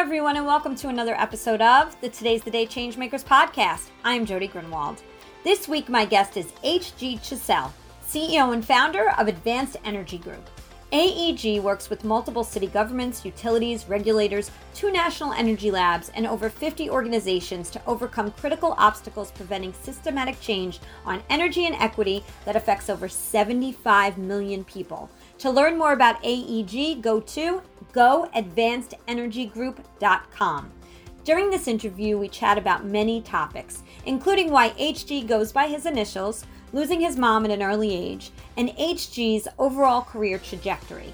everyone, and welcome to another episode of the Today's the Day Changemakers podcast. I am Jody Grinwald. This week, my guest is H.G. Chazelle, CEO and founder of Advanced Energy Group. AEG works with multiple city governments, utilities, regulators, two national energy labs, and over 50 organizations to overcome critical obstacles preventing systematic change on energy and equity that affects over 75 million people. To learn more about AEG, go to goadvancedenergygroup.com. During this interview, we chat about many topics, including why HG goes by his initials, losing his mom at an early age, and HG's overall career trajectory.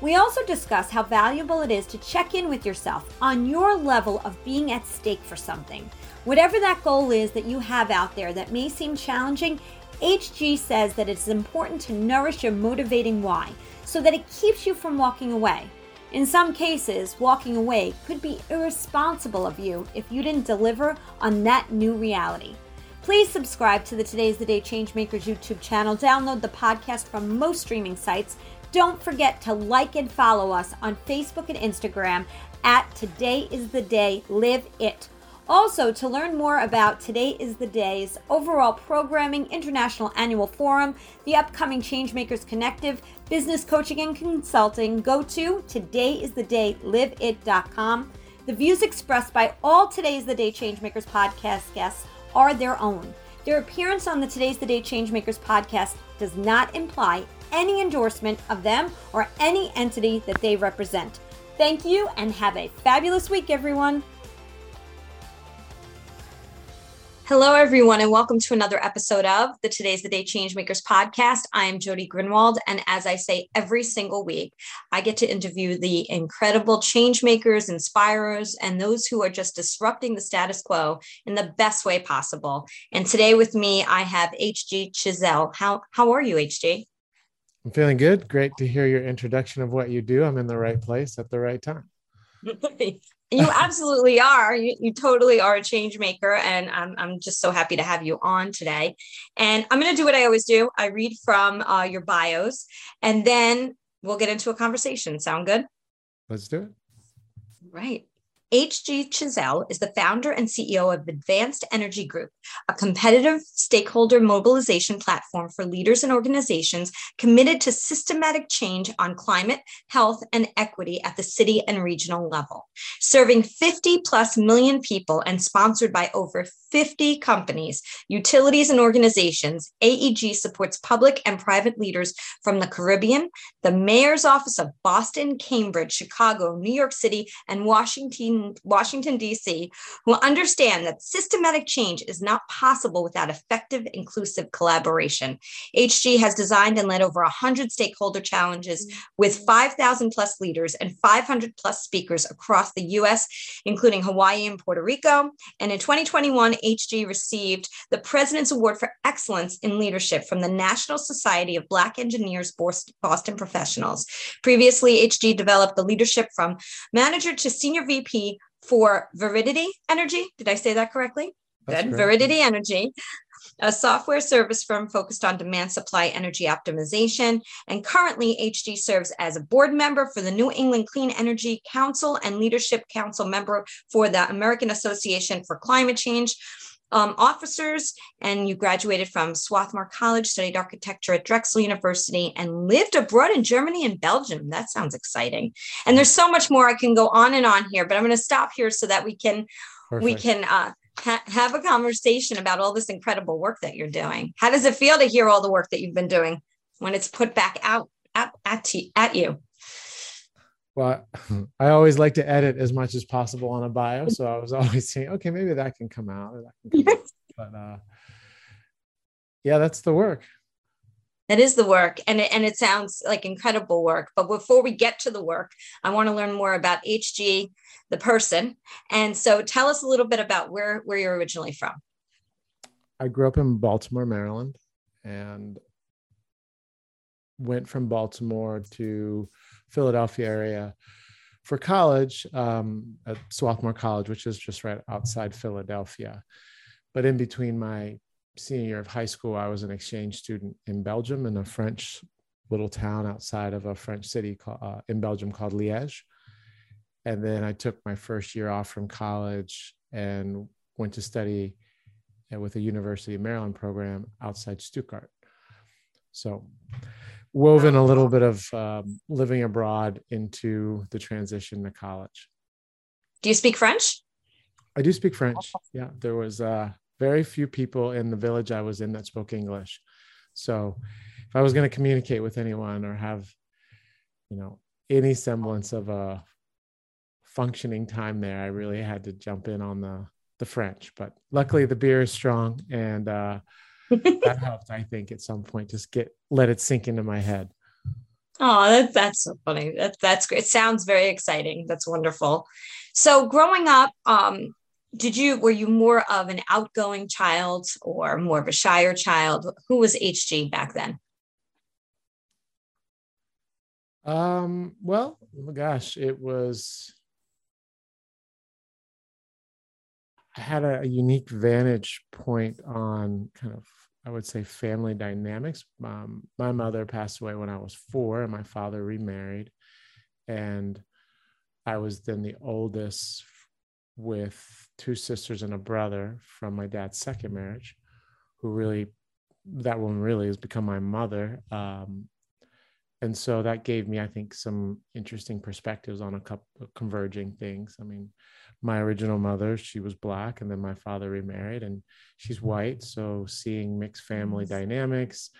We also discuss how valuable it is to check in with yourself on your level of being at stake for something. Whatever that goal is that you have out there that may seem challenging, HG says that it's important to nourish your motivating why so that it keeps you from walking away. In some cases, walking away could be irresponsible of you if you didn't deliver on that new reality. Please subscribe to the Today's the Day Changemakers YouTube channel. Download the podcast from most streaming sites. Don't forget to like and follow us on Facebook and Instagram at Today is the Day Live It. Also, to learn more about Today is the Day's overall programming, International Annual Forum, the upcoming Changemakers Connective, business coaching and consulting, go to todayisthedayliveit.com. The views expressed by all Today's the Day Changemakers podcast guests are their own. Their appearance on the Today's the Day Changemakers podcast does not imply any endorsement of them or any entity that they represent. Thank you and have a fabulous week, everyone. Hello, everyone, and welcome to another episode of the Today's the Day Changemakers podcast. I am Jody Grinwald, and as I say every single week, I get to interview the incredible changemakers, inspirers, and those who are just disrupting the status quo in the best way possible. And today with me, I have HG Chazelle. How how are you, HG? I'm feeling good. Great to hear your introduction of what you do. I'm in the right place at the right time. you absolutely are. You, you totally are a change maker. And I'm, I'm just so happy to have you on today. And I'm going to do what I always do I read from uh, your bios, and then we'll get into a conversation. Sound good? Let's do it. Right. HG Chazelle is the founder and CEO of Advanced Energy Group, a competitive stakeholder mobilization platform for leaders and organizations committed to systematic change on climate, health, and equity at the city and regional level. Serving 50 plus million people and sponsored by over 50 companies, utilities, and organizations, AEG supports public and private leaders from the Caribbean, the mayor's office of Boston, Cambridge, Chicago, New York City, and Washington Washington, D.C., who understand that systematic change is not possible without effective, inclusive collaboration. HG has designed and led over 100 stakeholder challenges with 5,000 plus leaders and 500 plus speakers across the U.S., including Hawaii and Puerto Rico. And in 2021, HG received the President's Award for Excellence in Leadership from the National Society of Black Engineers Boston Professionals. Previously, HG developed the leadership from manager to senior VP for Viridity Energy. Did I say that correctly? That's Good. Correct. Viridity Energy, a software service firm focused on demand supply energy optimization. And currently, HG serves as a board member for the New England Clean Energy Council and Leadership Council member for the American Association for Climate Change um, officers, and you graduated from Swarthmore College, studied architecture at Drexel University, and lived abroad in Germany and Belgium. That sounds exciting. And there's so much more I can go on and on here, but I'm going to stop here so that we can Perfect. we can uh, ha- have a conversation about all this incredible work that you're doing. How does it feel to hear all the work that you've been doing when it's put back out at, at, at you? Well i always like to edit as much as possible on a bio so i was always saying okay maybe that can come out, can come out. but uh yeah that's the work. That is the work and it, and it sounds like incredible work. But before we get to the work i want to learn more about hg the person. And so tell us a little bit about where where you're originally from. I grew up in baltimore maryland and went from baltimore to Philadelphia area for college um, at Swarthmore College, which is just right outside Philadelphia. But in between my senior year of high school, I was an exchange student in Belgium in a French little town outside of a French city called, uh, in Belgium called Liège. and then I took my first year off from college and went to study with a University of Maryland program outside Stuttgart. So, woven a little bit of um, living abroad into the transition to college. Do you speak French? I do speak French. Yeah, there was uh, very few people in the village I was in that spoke English. So, if I was going to communicate with anyone or have, you know, any semblance of a functioning time there, I really had to jump in on the the French. But luckily, the beer is strong, and uh, that helped. I think at some point, just get let it sink into my head. Oh, that, that's so funny. That, that's great. It sounds very exciting. That's wonderful. So, growing up, um, did you were you more of an outgoing child or more of a shyer child? Who was HG back then? Um, well, oh gosh, it was I had a, a unique vantage point on kind of I would say family dynamics. Um, my mother passed away when I was four, and my father remarried, and I was then the oldest with two sisters and a brother from my dad's second marriage, who really that woman really has become my mother. Um, and so that gave me, I think, some interesting perspectives on a couple of converging things. I mean, my original mother, she was black, and then my father remarried, and she's white. So seeing mixed family dynamics,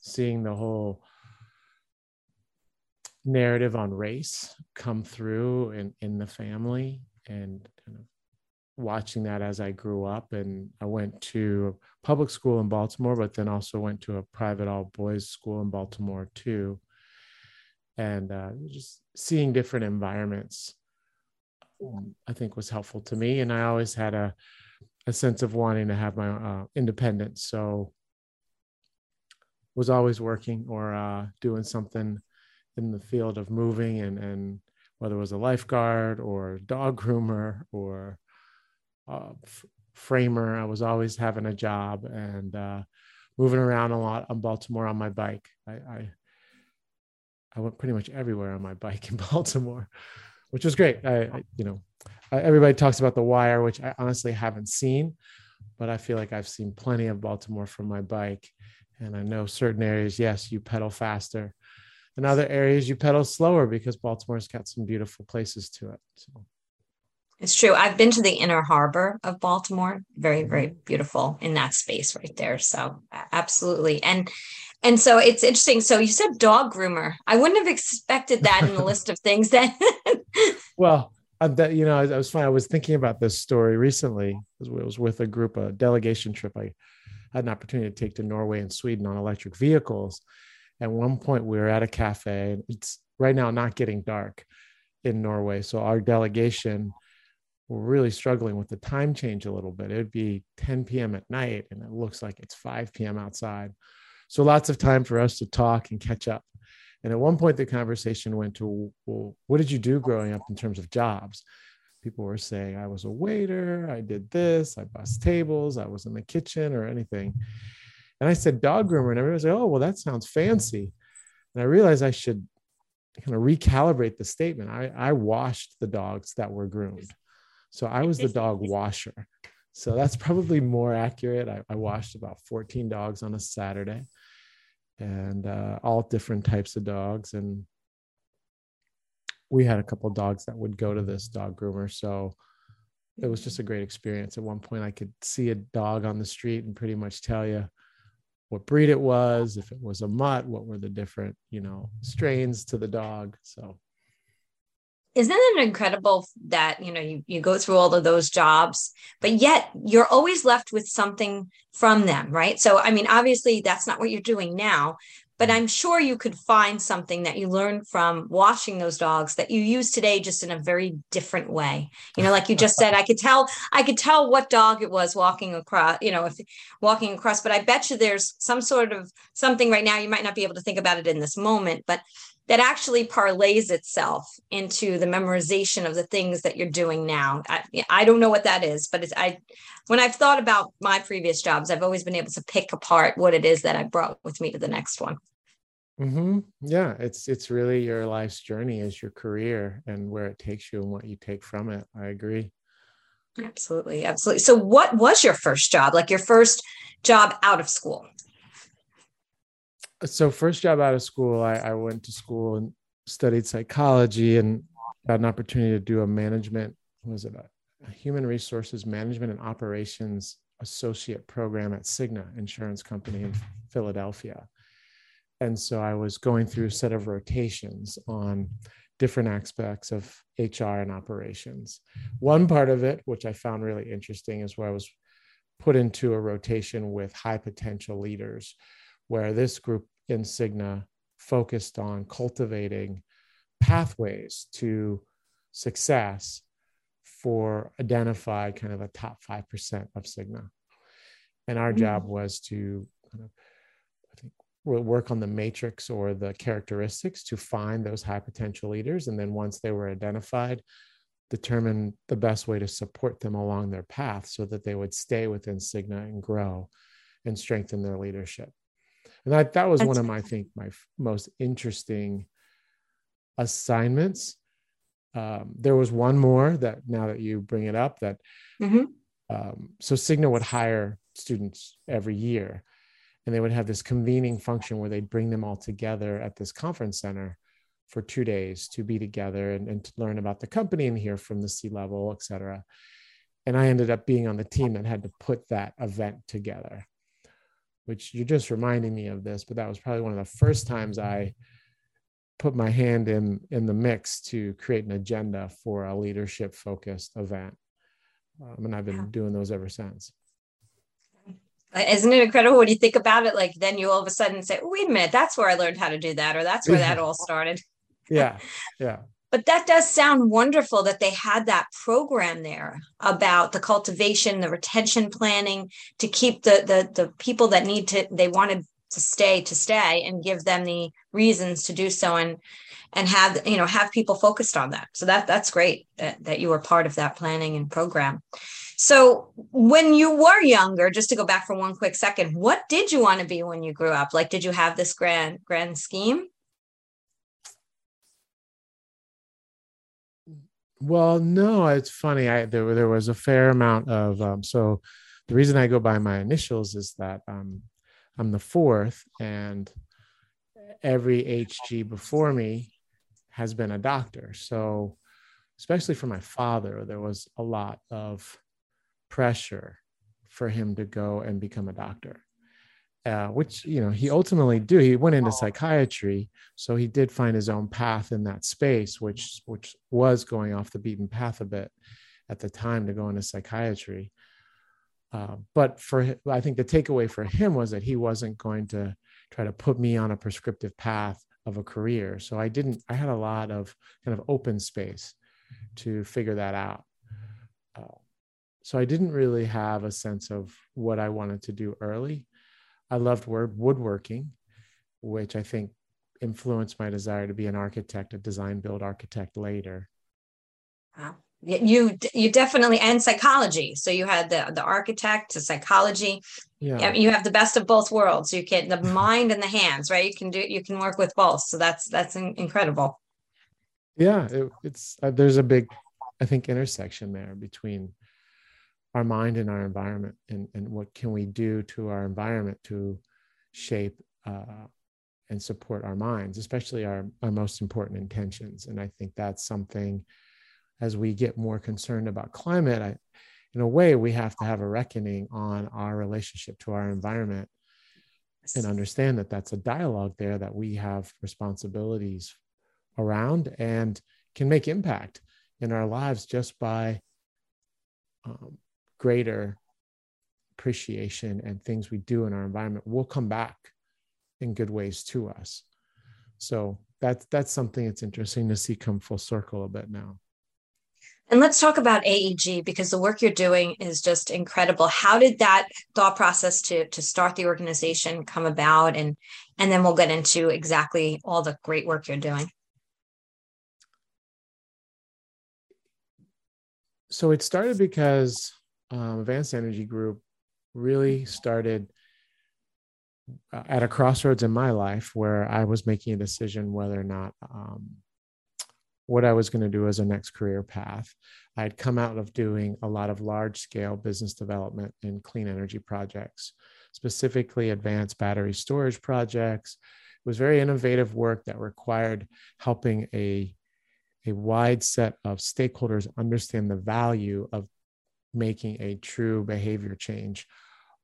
seeing the whole narrative on race come through in, in the family and kind of watching that as I grew up. And I went to public school in Baltimore, but then also went to a private all boys school in Baltimore too. And uh, just seeing different environments I think was helpful to me. And I always had a, a sense of wanting to have my uh, independence. So was always working or uh, doing something in the field of moving and, and whether it was a lifeguard or dog groomer or uh, framer, I was always having a job and uh, moving around a lot on Baltimore on my bike. I, I, I went pretty much everywhere on my bike in Baltimore which was great. I, I you know, I, everybody talks about the wire, which I honestly haven't seen, but I feel like I've seen plenty of Baltimore from my bike. And I know certain areas, yes, you pedal faster. In other areas, you pedal slower because Baltimore's got some beautiful places to it. So it's true. I've been to the inner harbor of Baltimore. Very, very mm-hmm. beautiful in that space right there. So absolutely. And and so it's interesting. So you said dog groomer. I wouldn't have expected that in the list of things that. well, that you know, I, I was fine. I was thinking about this story recently. It was with a group, a delegation trip. I had an opportunity to take to Norway and Sweden on electric vehicles. At one point, we were at a cafe. It's right now not getting dark in Norway, so our delegation were really struggling with the time change a little bit. It'd be 10 p.m. at night, and it looks like it's 5 p.m. outside. So lots of time for us to talk and catch up. And at one point, the conversation went to, well, what did you do growing up in terms of jobs? People were saying, I was a waiter, I did this, I bussed tables, I was in the kitchen or anything. And I said, dog groomer. And everybody said, oh, well, that sounds fancy. And I realized I should kind of recalibrate the statement. I, I washed the dogs that were groomed. So I was the dog washer. So that's probably more accurate. I, I washed about 14 dogs on a Saturday and uh, all different types of dogs. And we had a couple dogs that would go to this dog groomer. So it was just a great experience. At one point, I could see a dog on the street and pretty much tell you what breed it was, if it was a mutt, what were the different, you know, strains to the dog. So isn't it incredible that you know you, you go through all of those jobs but yet you're always left with something from them right? So i mean obviously that's not what you're doing now but i'm sure you could find something that you learned from washing those dogs that you use today just in a very different way. You know like you just said i could tell i could tell what dog it was walking across you know if walking across but i bet you there's some sort of something right now. You might not be able to think about it in this moment but that actually parlays itself into the memorization of the things that you're doing now. I, I don't know what that is, but it's I when I've thought about my previous jobs, I've always been able to pick apart what it is that I brought with me to the next one. Mm-hmm. Yeah, it's it's really your life's journey is your career and where it takes you and what you take from it. I agree. Absolutely, absolutely. So, what was your first job? Like your first job out of school? So, first job out of school, I, I went to school and studied psychology and got an opportunity to do a management. was it a, a human resources management and operations associate program at Cigna Insurance Company in Philadelphia and so I was going through a set of rotations on different aspects of HR and operations. One part of it, which I found really interesting, is where I was put into a rotation with high potential leaders, where this group in Cigna focused on cultivating pathways to success for identified kind of a top 5% of Cigna. And our job mm-hmm. was to kind of we'll work on the matrix or the characteristics to find those high potential leaders. And then once they were identified, determine the best way to support them along their path so that they would stay within Cigna and grow and strengthen their leadership. And that, that was That's one of my, I think, my most interesting assignments. Um, there was one more that now that you bring it up that mm-hmm. um, so Cigna would hire students every year and they would have this convening function where they'd bring them all together at this conference center for two days to be together and, and to learn about the company and hear from the C level, et cetera. And I ended up being on the team that had to put that event together, which you're just reminding me of this, but that was probably one of the first times I put my hand in in the mix to create an agenda for a leadership focused event. Um, and I've been doing those ever since. Isn't it incredible when you think about it? Like then you all of a sudden say, oh, wait a minute, that's where I learned how to do that, or that's where that all started. yeah. Yeah. But that does sound wonderful that they had that program there about the cultivation, the retention planning to keep the the the people that need to they wanted to stay to stay and give them the reasons to do so and and have you know have people focused on that. So that that's great that, that you were part of that planning and program. So, when you were younger, just to go back for one quick second, what did you want to be when you grew up? Like, did you have this grand grand scheme? Well, no, it's funny. I there there was a fair amount of um, so the reason I go by my initials is that um, I'm the fourth, and every HG before me has been a doctor. So, especially for my father, there was a lot of pressure for him to go and become a doctor. Uh, which you know he ultimately do. He went into psychiatry, so he did find his own path in that space, which which was going off the beaten path a bit at the time to go into psychiatry. Uh, but for I think the takeaway for him was that he wasn't going to try to put me on a prescriptive path of a career. So I didn't. I had a lot of kind of open space to figure that out. Uh, so I didn't really have a sense of what I wanted to do early. I loved word woodworking, which I think influenced my desire to be an architect, a design build architect later. Wow. You you definitely and psychology. So you had the the architect, the psychology. Yeah. You have the best of both worlds. You can the mind and the hands, right? You can do you can work with both. So that's that's incredible. Yeah, it, it's uh, there's a big, I think, intersection there between our mind and our environment and, and what can we do to our environment to shape uh, and support our minds especially our, our most important intentions. And i think that's something as we get more concerned about climate I, in a way we have to have a reckoning on our relationship to our environment and understand that that's a dialogue there that we have responsibilities around and can make impact in our lives just by um, greater appreciation and things we do in our environment will come back in good ways to us. So that's that's something that's interesting to see come full circle a bit now. And let's talk about AEG because the work you're doing is just incredible. How did that thought process to to start the organization come about and and then we'll get into exactly all the great work you're doing. So it started because um, Advanced Energy Group really started uh, at a crossroads in my life where I was making a decision whether or not um, what I was going to do as a next career path. I had come out of doing a lot of large scale business development in clean energy projects, specifically advanced battery storage projects. It was very innovative work that required helping a, a wide set of stakeholders understand the value of making a true behavior change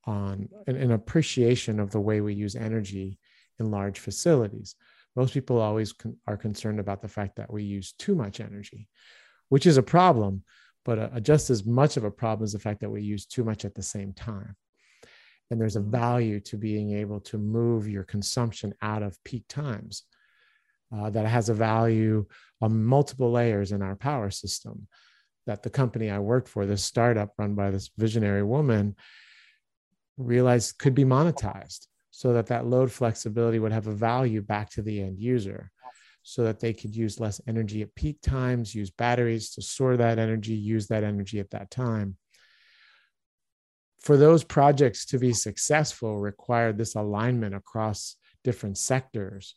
on an, an appreciation of the way we use energy in large facilities. Most people always con- are concerned about the fact that we use too much energy, which is a problem, but a, just as much of a problem is the fact that we use too much at the same time. And there's a value to being able to move your consumption out of peak times. Uh, that has a value on multiple layers in our power system. That the company I worked for, this startup run by this visionary woman, realized could be monetized so that that load flexibility would have a value back to the end user so that they could use less energy at peak times, use batteries to store that energy, use that energy at that time. For those projects to be successful required this alignment across different sectors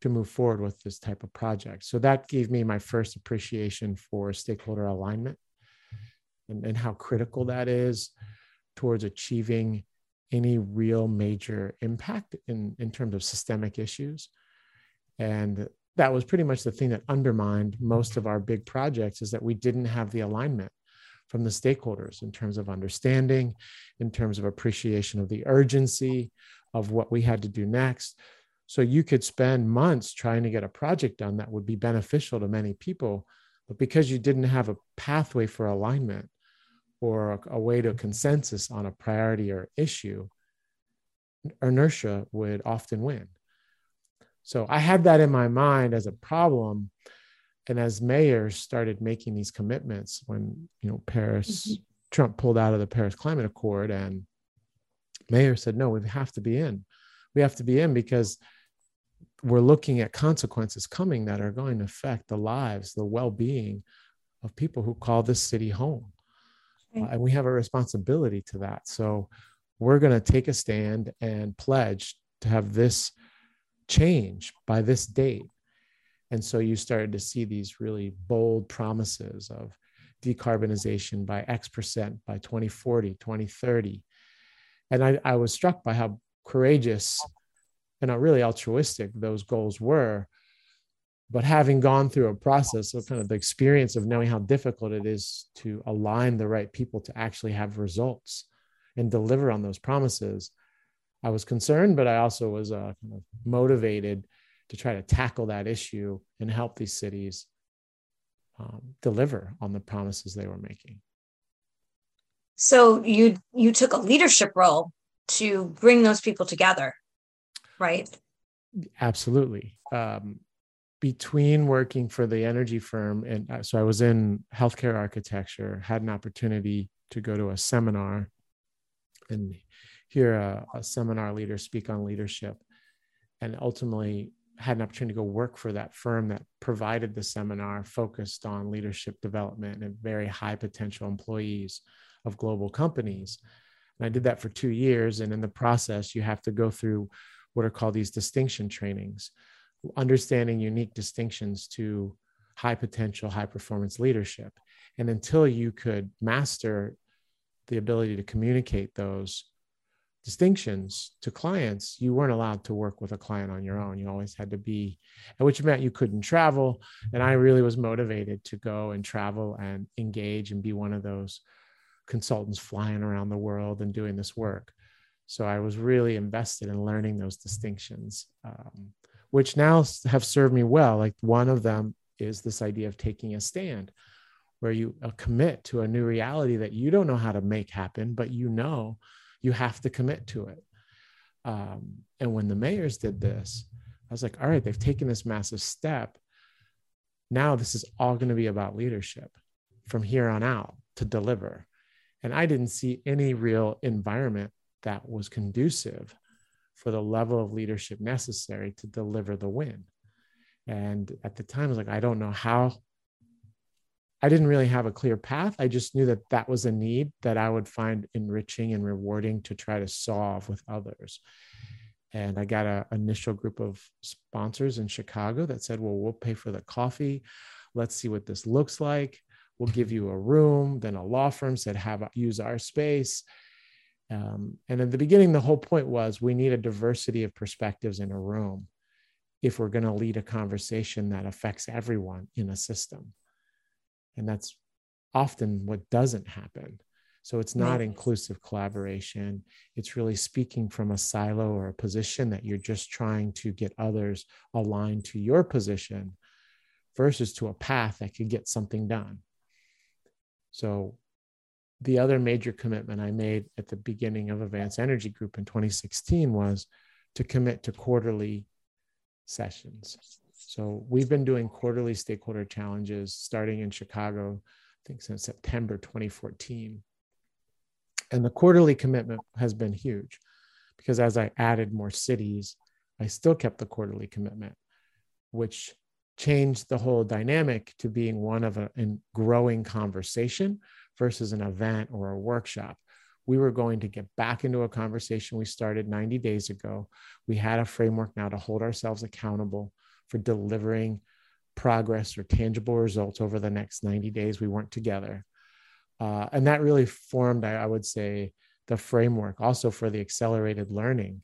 to move forward with this type of project. So that gave me my first appreciation for stakeholder alignment and, and how critical that is towards achieving any real major impact in, in terms of systemic issues. And that was pretty much the thing that undermined most of our big projects is that we didn't have the alignment from the stakeholders in terms of understanding, in terms of appreciation of the urgency of what we had to do next. So you could spend months trying to get a project done that would be beneficial to many people. But because you didn't have a pathway for alignment, or a, a way to consensus on a priority or issue, inertia would often win. So I had that in my mind as a problem. And as mayors started making these commitments when, you know, Paris, mm-hmm. Trump pulled out of the Paris Climate Accord and mayor said, no, we have to be in. We have to be in because we're looking at consequences coming that are going to affect the lives, the well being of people who call this city home. Uh, and we have a responsibility to that. So we're going to take a stand and pledge to have this change by this date. And so you started to see these really bold promises of decarbonization by x percent by 2040 2030 and I, I was struck by how courageous and not really altruistic those goals were. But having gone through a process of kind of the experience of knowing how difficult it is to align the right people to actually have results and deliver on those promises i was concerned but i also was uh, kind of motivated to try to tackle that issue and help these cities um, deliver on the promises they were making. So you you took a leadership role to bring those people together right absolutely um, between working for the energy firm and uh, so I was in healthcare architecture, had an opportunity to go to a seminar and hear a, a, seminar leader speak on leadership, and ultimately had an opportunity to go work for that firm that provided the seminar focused on leadership development and very high potential employees of global companies. And I did that for two years. And in the process, you have to go through what are called these distinction trainings understanding unique distinctions to high potential, high performance leadership. And until you could master the ability to communicate those distinctions to clients, you weren't allowed to work with a client on your own. You always had to be, which meant you couldn't travel. And I really was motivated to go and travel and engage and be one of those consultants flying around the world and doing this work. So I was really invested in learning those distinctions. Um, which now have served me well. Like one of them is this idea of taking a stand, where you uh, commit to a new reality that you don't know how to make happen, but you know you have to commit to it. Um, and when the mayors did this, I was like, all right, they've taken this massive step. Now this is all going to be about leadership from here on out to deliver. And I didn't see any real environment that was conducive for the level of leadership necessary to deliver the win. And at the time, I was like, I don't know how. I didn't really have a clear path. I just knew that that was a need that I would find enriching and rewarding to try to solve with others. And I got an initial group of sponsors in Chicago that said, well, we'll pay for the coffee. Let's see what this looks like. We'll give you a room. Then a law firm said, have use our space. Um, and in the beginning, the whole point was we need a diversity of perspectives in a room if we're going to lead a conversation that affects everyone in a system. And that's often what doesn't happen. So it's not right. inclusive collaboration. It's really speaking from a silo or a position that you're just trying to get others aligned to your position versus to a path that could get something done. So the other major commitment I made at the beginning of Advanced Energy Group in 2016 was to commit to quarterly sessions. So we've been doing quarterly stakeholder challenges starting in Chicago, I think since September 2014. And the quarterly commitment has been huge because as I added more cities, I still kept the quarterly commitment, which changed the whole dynamic to being one of a, a growing conversation versus an event or a workshop. We were going to get back into a conversation we started 90 days ago. We had a framework now to hold ourselves accountable for delivering progress or tangible results over the next 90 days we weren't together. Uh, and that really formed, I, I would say, the framework also for the accelerated learning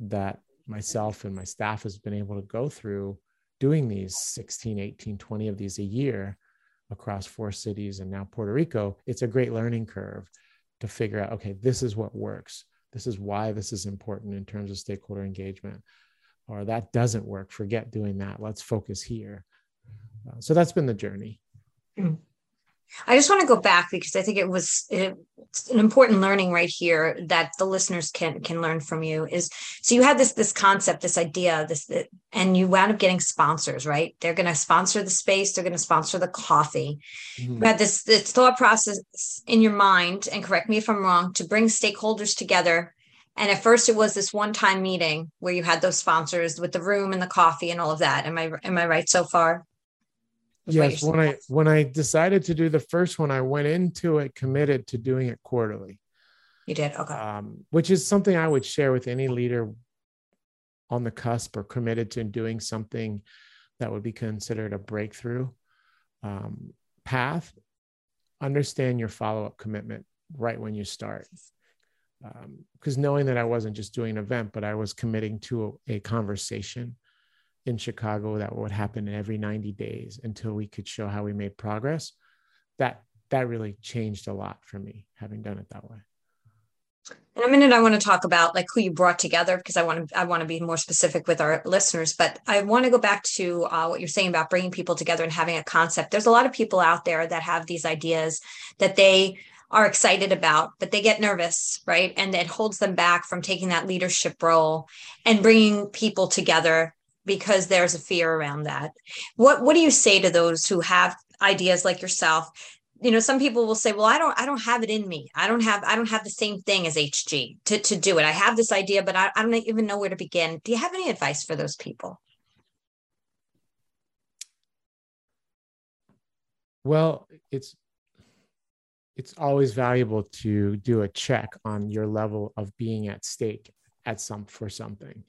that myself and my staff has been able to go through doing these 16 18 20 of these a year across four cities and now Puerto Rico, it's a great learning curve to figure out okay, this is what works. This is why this is important in terms of stakeholder engagement. Or that doesn't work, forget doing that. Let's focus here. Uh, so that's been the journey. I just want to go back because I think it was an important learning right here that the listeners can can learn from you is so you had this this concept this idea this and you wound up getting sponsors right? They're going to sponsor the space they're going to sponsor the coffee. Mm-hmm. you had this this thought process in your mind and correct me if I'm wrong to bring stakeholders together. And at first it was this one time meeting where you had those sponsors with the room and the coffee and all of that. Am I am I right so far yes when i when i decided to do the first one i went into it committed to doing it quarterly. You did? Okay. Um, which is something i would share with any leader on the cusp or committed to doing something that would be considered a breakthrough um, path understand your follow-up commitment right when you start. Because um, knowing that i wasn't just doing an event but i was committing to a, a conversation in Chicago that would happen every 90 days until we could show how we made progress. That that really changed a lot for me having done it that way. In a minute, I want to talk about like who you brought together because I want to I want to be more specific with our listeners. But I want to go back to uh, what you're saying about bringing people together and having a concept. There's a lot of people out there that have these ideas that they are excited about, but they get nervous, right? And it holds them back from taking that leadership role and bringing people together because there's a fear around that. What what do you say to those who have ideas like yourself? You know, some people will say, "Well, I don't I don't have it in me. I don't have I don't have the same thing as HG to to do it. I have this idea, but I, I don't even know where to begin." Do you have any advice for those people? Well, it's it's always valuable to do a check on your level of being at stake at some for something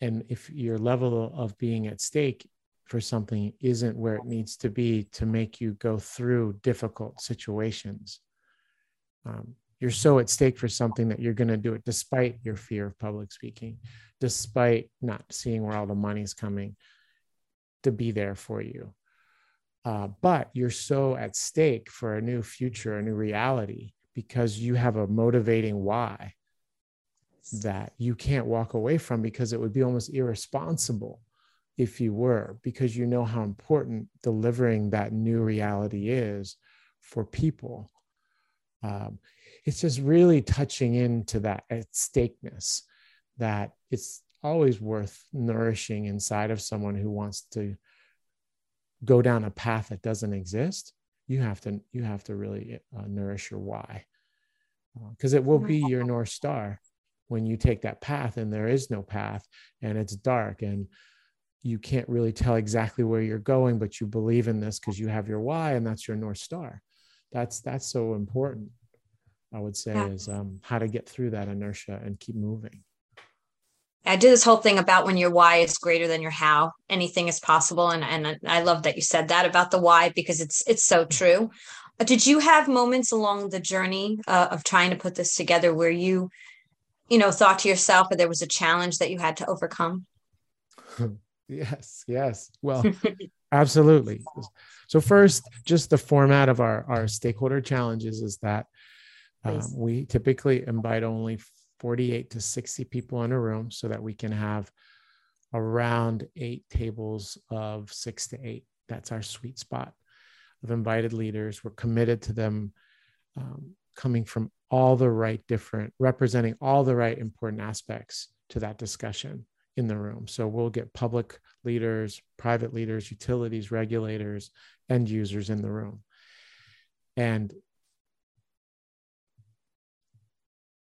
and if your level of being at stake for something isn't where it needs to be to make you go through difficult situations um, you're so at stake for something that you're going to do it despite your fear of public speaking despite not seeing where all the money's coming to be there for you. Uh, but you're so at stake for a new future a new reality because you have a motivating why that you can't walk away from because it would be almost irresponsible if you were, because you know how important delivering that new reality is for people. Um, it's just really touching into that at stakeness that it's always worth nourishing inside of someone who wants to go down a path that doesn't exist. You have to you have to really uh, nourish your why because uh, it will be your north star when you take that path and there is no path and it's dark and you can't really tell exactly where you're going but you believe in this because you have your why and that's your north star that's that's so important i would say yeah. is um, how to get through that inertia and keep moving I do this whole thing about when your why is greater than your how, anything is possible. And, and I love that you said that about the why because it's it's so true. Uh, did you have moments along the journey uh, of trying to put this together where you, you know, thought to yourself that there was a challenge that you had to overcome? yes, yes. Well, absolutely. So first, just the format of our our stakeholder challenges is that um, we typically invite only 48 to 60 people in a room so that we can have around eight tables of six to eight. That's our sweet spot of invited leaders. We're committed to them um, coming from all the right different, representing all the right important aspects to that discussion in the room. So we'll get public leaders, private leaders, utilities, regulators, end users in the room. And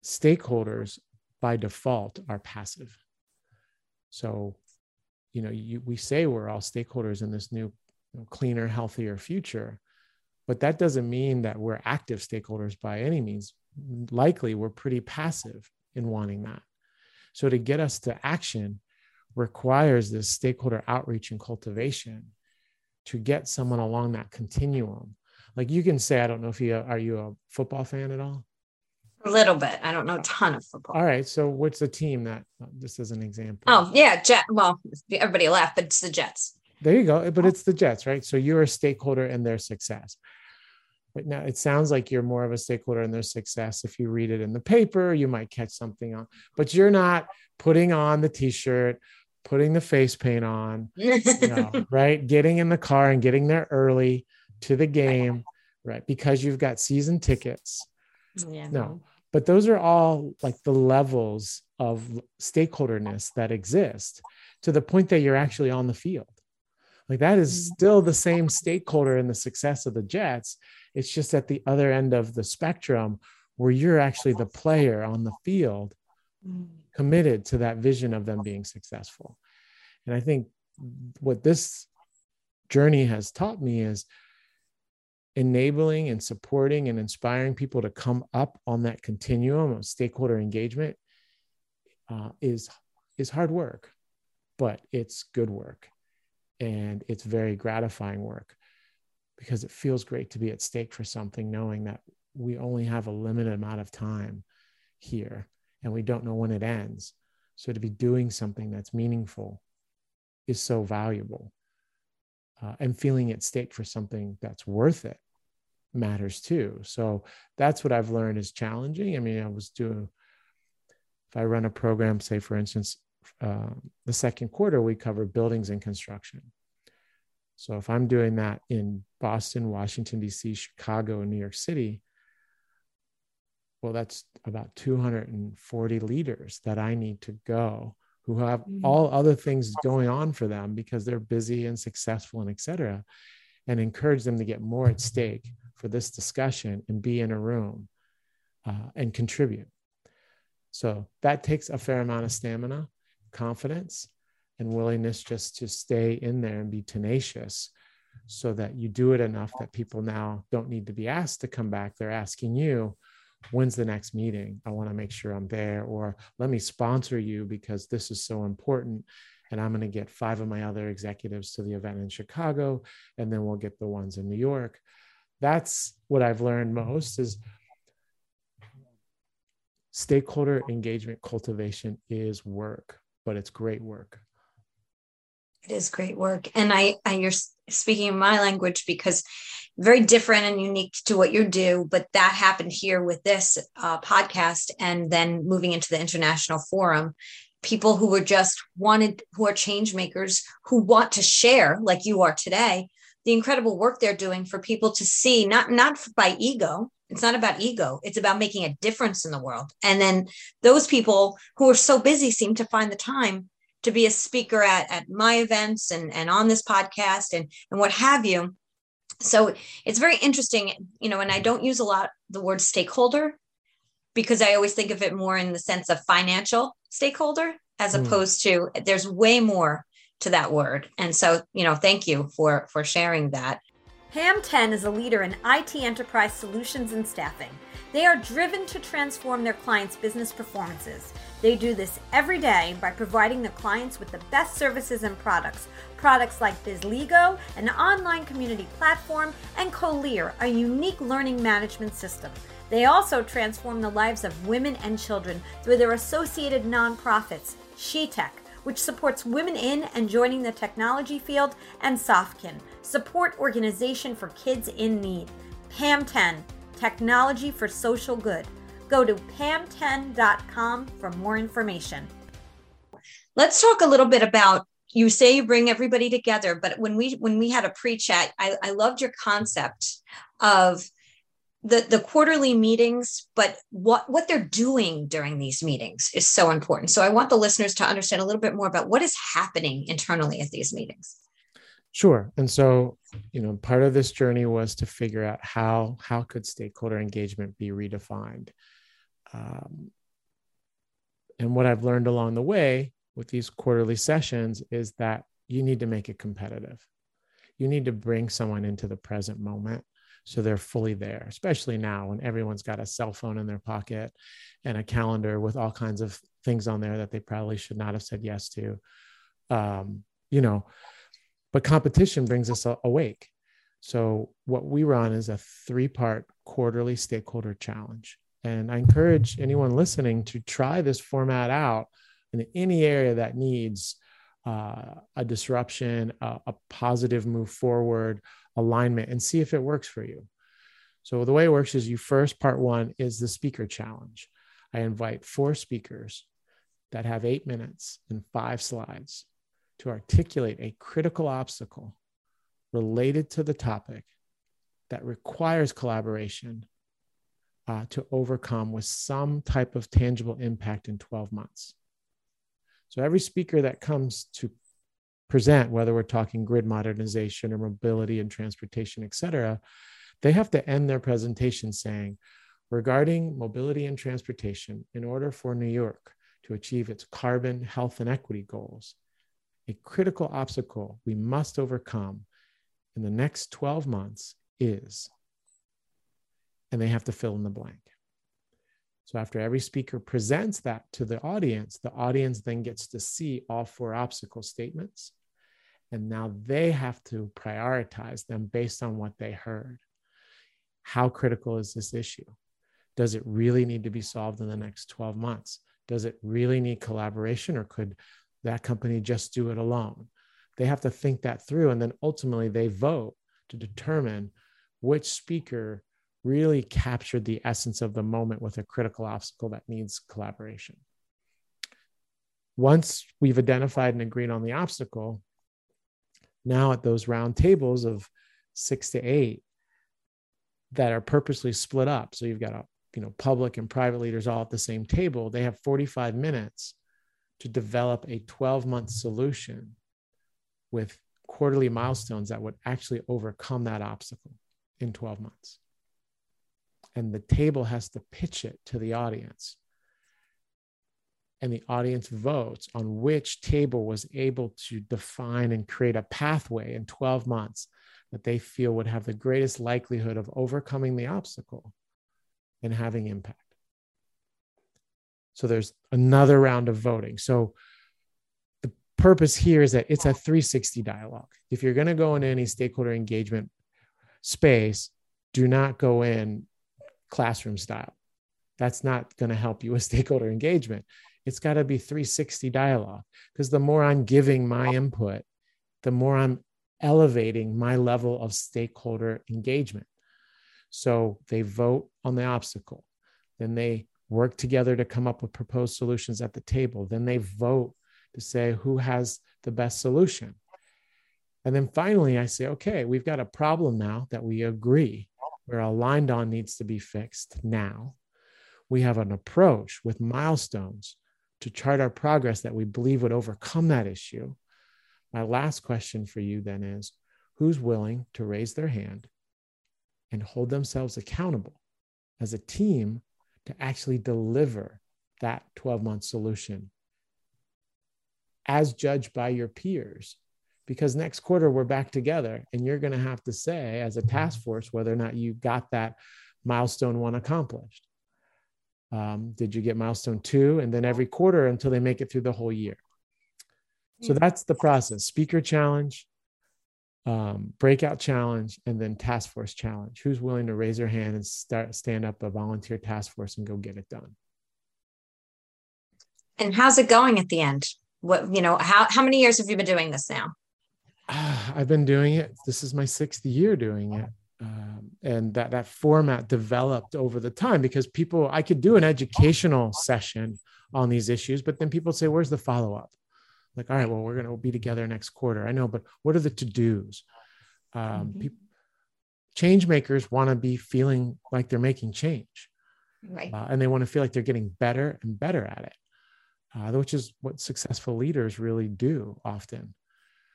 stakeholders by default are passive. So, you know, you, we say we're all stakeholders in this new you know, cleaner, healthier future, but that doesn't mean that we're active stakeholders by any means. Likely, we're pretty passive in wanting that. So, to get us to action requires this stakeholder outreach and cultivation to get someone along that continuum. Like you can say, I don't know if you are you a football fan at all? A little bit. I don't know a ton of football. All right. So what's the team that just as an example? Oh yeah, Jet. Well, everybody laughed, but it's the Jets. There you go. But oh. it's the Jets, right? So you're a stakeholder in their success. But now it sounds like you're more of a stakeholder in their success. If you read it in the paper, you might catch something on, but you're not putting on the t-shirt, putting the face paint on, you know, right? Getting in the car and getting there early to the game, right? Because you've got season tickets. Yeah. No but those are all like the levels of stakeholderness that exist to the point that you're actually on the field like that is mm-hmm. still the same stakeholder in the success of the jets it's just at the other end of the spectrum where you're actually the player on the field mm. committed to that vision of them being successful and i think what this journey has taught me is enabling and supporting and inspiring people to come up on that continuum of stakeholder engagement uh, is is hard work but it's good work and it's very gratifying work because it feels great to be at stake for something knowing that we only have a limited amount of time here and we don't know when it ends so to be doing something that's meaningful is so valuable uh, and feeling at stake for something that's worth it matters too. So that's what I've learned is challenging. I mean, I was doing, if I run a program, say for instance, uh, the second quarter, we cover buildings and construction. So if I'm doing that in Boston, Washington, D.C., Chicago, and New York City, well, that's about 240 leaders that I need to go who have mm-hmm. all other things going on for them because they're busy and successful and et cetera, and encourage them to get more at stake for this discussion and be in a room uh, and contribute. So that takes a fair amount of stamina, confidence, and willingness just to stay in there and be tenacious so that you do it enough that people now don't need to be asked to come back. They're asking you, when's the next meeting? I want to make sure I'm there, or let me sponsor you because this is so important. And I'm going to get five of my other executives to the event in Chicago, and then we'll get the ones in New York that's what I've learned most is stakeholder engagement cultivation is work, but it's great work. It is great work. And I, I you're speaking in my language because very different and unique to what you do, but that happened here with this uh, podcast and then moving into the international forum people who were just wanted who are change makers who want to share like you are today the incredible work they're doing for people to see not not by ego it's not about ego it's about making a difference in the world and then those people who are so busy seem to find the time to be a speaker at, at my events and, and on this podcast and, and what have you so it's very interesting you know and i don't use a lot the word stakeholder because i always think of it more in the sense of financial stakeholder as mm. opposed to there's way more to that word. And so, you know, thank you for for sharing that. HAM 10 is a leader in IT enterprise solutions and staffing. They are driven to transform their clients' business performances. They do this every day by providing their clients with the best services and products. Products like BizLego, an online community platform, and Colear, a unique learning management system. They also transform the lives of women and children through their associated nonprofits, SheTech, which supports women in and joining the technology field, and Softkin, support organization for kids in need. PAM10, technology for social good. Go to pam10.com for more information. Let's talk a little bit about you say you bring everybody together, but when we when we had a pre-chat, I, I loved your concept of the the quarterly meetings but what what they're doing during these meetings is so important. So i want the listeners to understand a little bit more about what is happening internally at these meetings. Sure. And so you know part of this journey was to figure out how how could stakeholder engagement be redefined. Um, and what i've learned along the way with these quarterly sessions is that you need to make it competitive. You need to bring someone into the present moment so they're fully there especially now when everyone's got a cell phone in their pocket and a calendar with all kinds of things on there that they probably should not have said yes to. Um, you know but competition brings us awake. So what we run is a three part quarterly stakeholder challenge. And i encourage anyone listening to try this format out in any area that needs uh, a disruption, a, a positive move forward, alignment and see if it works for you. So the way it works is you first part one is the speaker challenge. I invite four speakers that have eight minutes and five slides to articulate a critical obstacle related to the topic that requires collaboration uh, to overcome with some type of tangible impact in 12 months. So every speaker that comes to present, whether we're talking grid modernization or mobility and transportation, et cetera, they have to end their presentation saying, regarding mobility and transportation, in order for New York to achieve its carbon, health, and equity goals, a critical obstacle we must overcome in the next 12 months is, and they have to fill in the blank. So after every speaker presents that to the audience, the audience then gets to see all four obstacle statements and now they have to prioritize them based on what they heard. How critical is this issue? Does it really need to be solved in the next 12 months? Does it really need collaboration or could that company just do it alone? They have to think that through and then ultimately they vote to determine which speaker really captured the essence of the moment with a critical obstacle that needs collaboration. Once we've identified and agreed on the obstacle, now at those round tables of six to eight that are purposely split up. So you've got a you know public and private leaders all at the same table. They have 45 minutes to develop a 12 month solution with quarterly milestones that would actually overcome that obstacle in 12 months. And the table has to pitch it to the audience and the audience votes on which table was able to define and create a pathway in 12 months that they feel would have the greatest likelihood of overcoming the obstacle and having impact. So there's another round of voting. So the purpose here is that it's a 360 dialogue. If you're going to go into any stakeholder engagement space, do not go in classroom style. That's not going to help you with stakeholder engagement it's got to be 360 dialogue because the more I'm giving my input, the more I'm elevating my level of stakeholder engagement. So they vote on the obstacle, then they work together to come up with proposed solutions at the table, then they vote to say who has the best solution. And then finally, I say, okay, we've got a problem now that we agree we're aligned on needs to be fixed now. We have an approach with milestones to chart our progress that we believe would overcome that issue. My last question for you then is who's willing to raise their hand and hold themselves accountable as a team to actually deliver that 12 month solution as judged by your peers? Because next quarter we're back together and you're going to have to say, as a task force, whether or not you got that milestone one accomplished? Um, did you get milestone two? And then every quarter until they make it through the whole year. So that's the process speaker challenge, um, breakout challenge, and then task force challenge. Who's willing to raise their hand and start stand up a volunteer task force and go get it done? And how's it going at the end? What you know, how how many years have you been doing this now? I've been doing it. This is my sixth year doing it. Um, and that that format developed over the time because people I could do an educational session on these issues, but then people say, "Where's the follow up?" Like, all right, well, we're going to be together next quarter. I know, but what are the to dos? Um, mm-hmm. people, change makers want to be feeling like they're making change, right? Uh, and they want to feel like they're getting better and better at it, uh, which is what successful leaders really do often.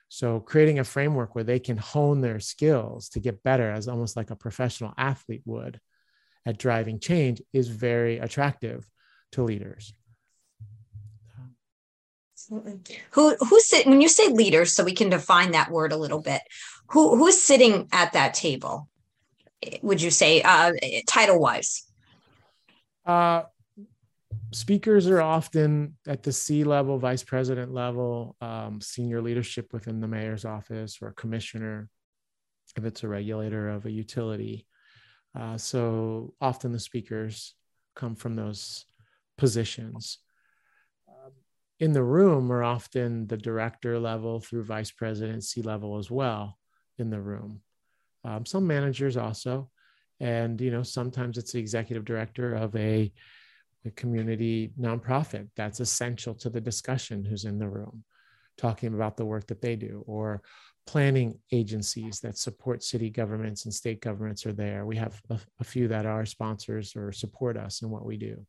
So, creating a framework where they can hone their skills to get better, as almost like a professional athlete would at driving change, is very attractive to leaders. Who who's sitting when you say leaders, so we can define that word a little bit. Who who's sitting at that table? Would you say uh, title wise? Uh, speakers are often at the C level, vice president level, um, senior leadership within the mayor's office or a commissioner, if it's a regulator of a utility. Uh, so often the speakers come from those positions. Um, in the room are often the director level through vice president, C level as well in the room. Um, some managers also, and you know sometimes it's the executive director of a a community nonprofit that's essential to the discussion who's in the room talking about the work that they do or planning agencies that support city governments and state governments are there. We have a, a, few that are sponsors or support us in what we do.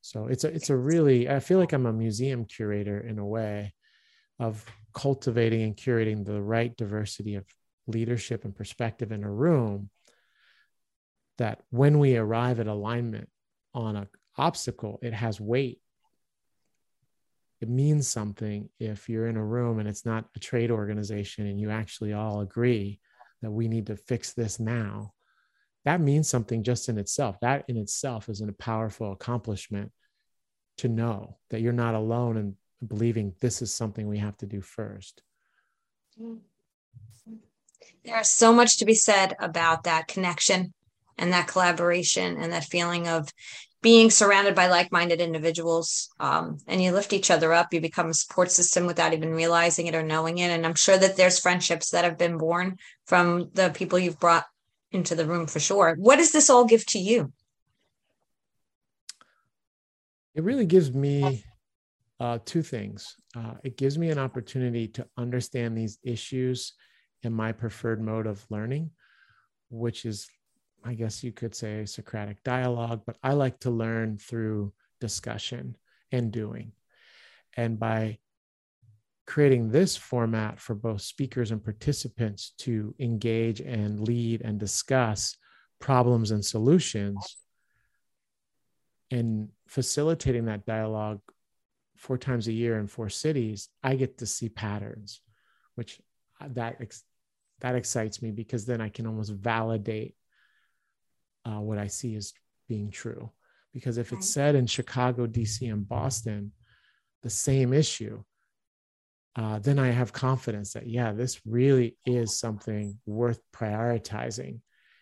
So it's a it's a really i feel like i'm a museum curator in a way of cultivating and curating the right diversity of leadership and perspective in a room that when we arrive at alignment on an obstacle, it has weight. It means something if you're in a room and it's not a trade organization and you actually all agree that we need to fix this now. That means something just in itself. That in itself is a powerful accomplishment to know that you're not alone in believing this is something we have to do first. There's so much to be said about that connection and that collaboration and that feeling of being surrounded by like-minded individuals um, and you lift each other up you become a support system without even realizing it or knowing it. And i'm sure that there's friendships that have been born from the people you've brought into the room for sure. What does this all give to you? It really gives me uh, two things. Uh, it gives me an opportunity to understand these issues in my preferred mode of learning which is I guess you could say Socratic dialogue, but I like to learn through discussion and doing. And by creating this format for both speakers and participants to engage and lead and discuss problems and solutions and facilitating that dialogue four times a year in four cities i get to see patterns which uh, that that excites me because then i can almost validate uh, what I see as being true. Because if it's said in Chicago, DC, and Boston, the same issue, uh, then I have confidence that, yeah, this really is something worth prioritizing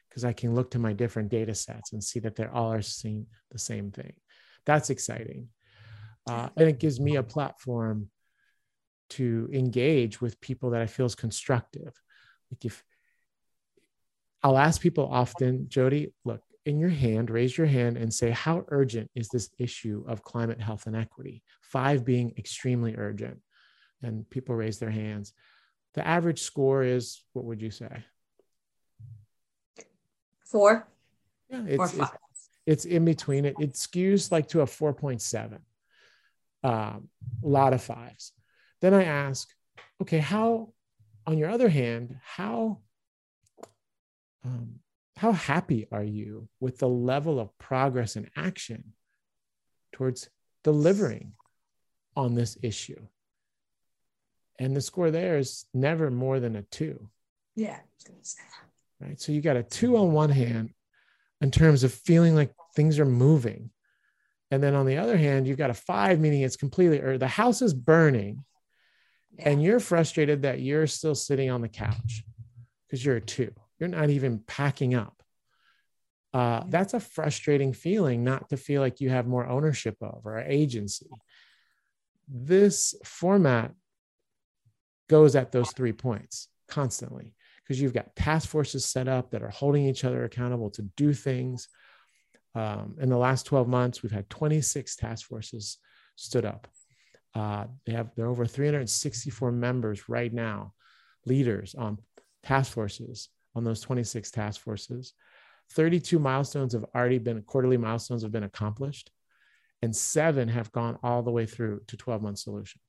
because I can look to my different data sets and see that they all are seeing the same thing. That's exciting. Uh, and it gives me a platform to engage with people that I feel is constructive. Like if I'll ask people often, Jody, look, in your hand, raise your hand and say, how urgent is this issue of climate health and equity? Five being extremely urgent. And people raise their hands. The average score is, what would you say? Four. Yeah, it's, it's, it's, in between. It, it skews like to a 4.7. Um, a lot of fives. Then I ask, okay, how, on your other hand, how um, how happy are you with the level of progress and action towards delivering on this issue? And the score there is never more than a two. Yeah. Right. So you got a two on one hand, in terms of feeling like things are moving. And then on the other hand, you've got a five, meaning it's completely, or the house is burning yeah. and you're frustrated that you're still sitting on the couch because you're a two. You're not even packing up. Uh, that's a frustrating feeling not to feel like you have more ownership of or agency. This format goes at those three points constantly because you've got task forces set up that are holding each other accountable to do things. Um, in the last 12 months, we've had 26 task forces stood up. Uh, they have they're over 364 members right now, leaders on task forces on those 26 task forces. 32 milestones have already been quarterly milestones have been accomplished, and seven have gone all the way through to 12 month solutions.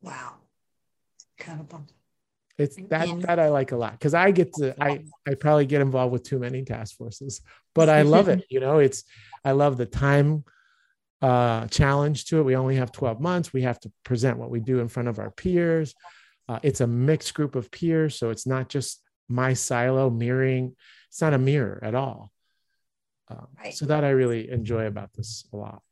Wow. kind of Incredible. It's that that I like a lot because I get to I I probably get involved with too many task forces, but I love it. You know, it's I love the time uh, challenge to it. We only have 12 months. We have to present what we do in front of our peers. Uh, it's a mixed group of peers, so it's not just my silo mirroring it's not a mirror at all um, right. so that i really enjoy about this a lot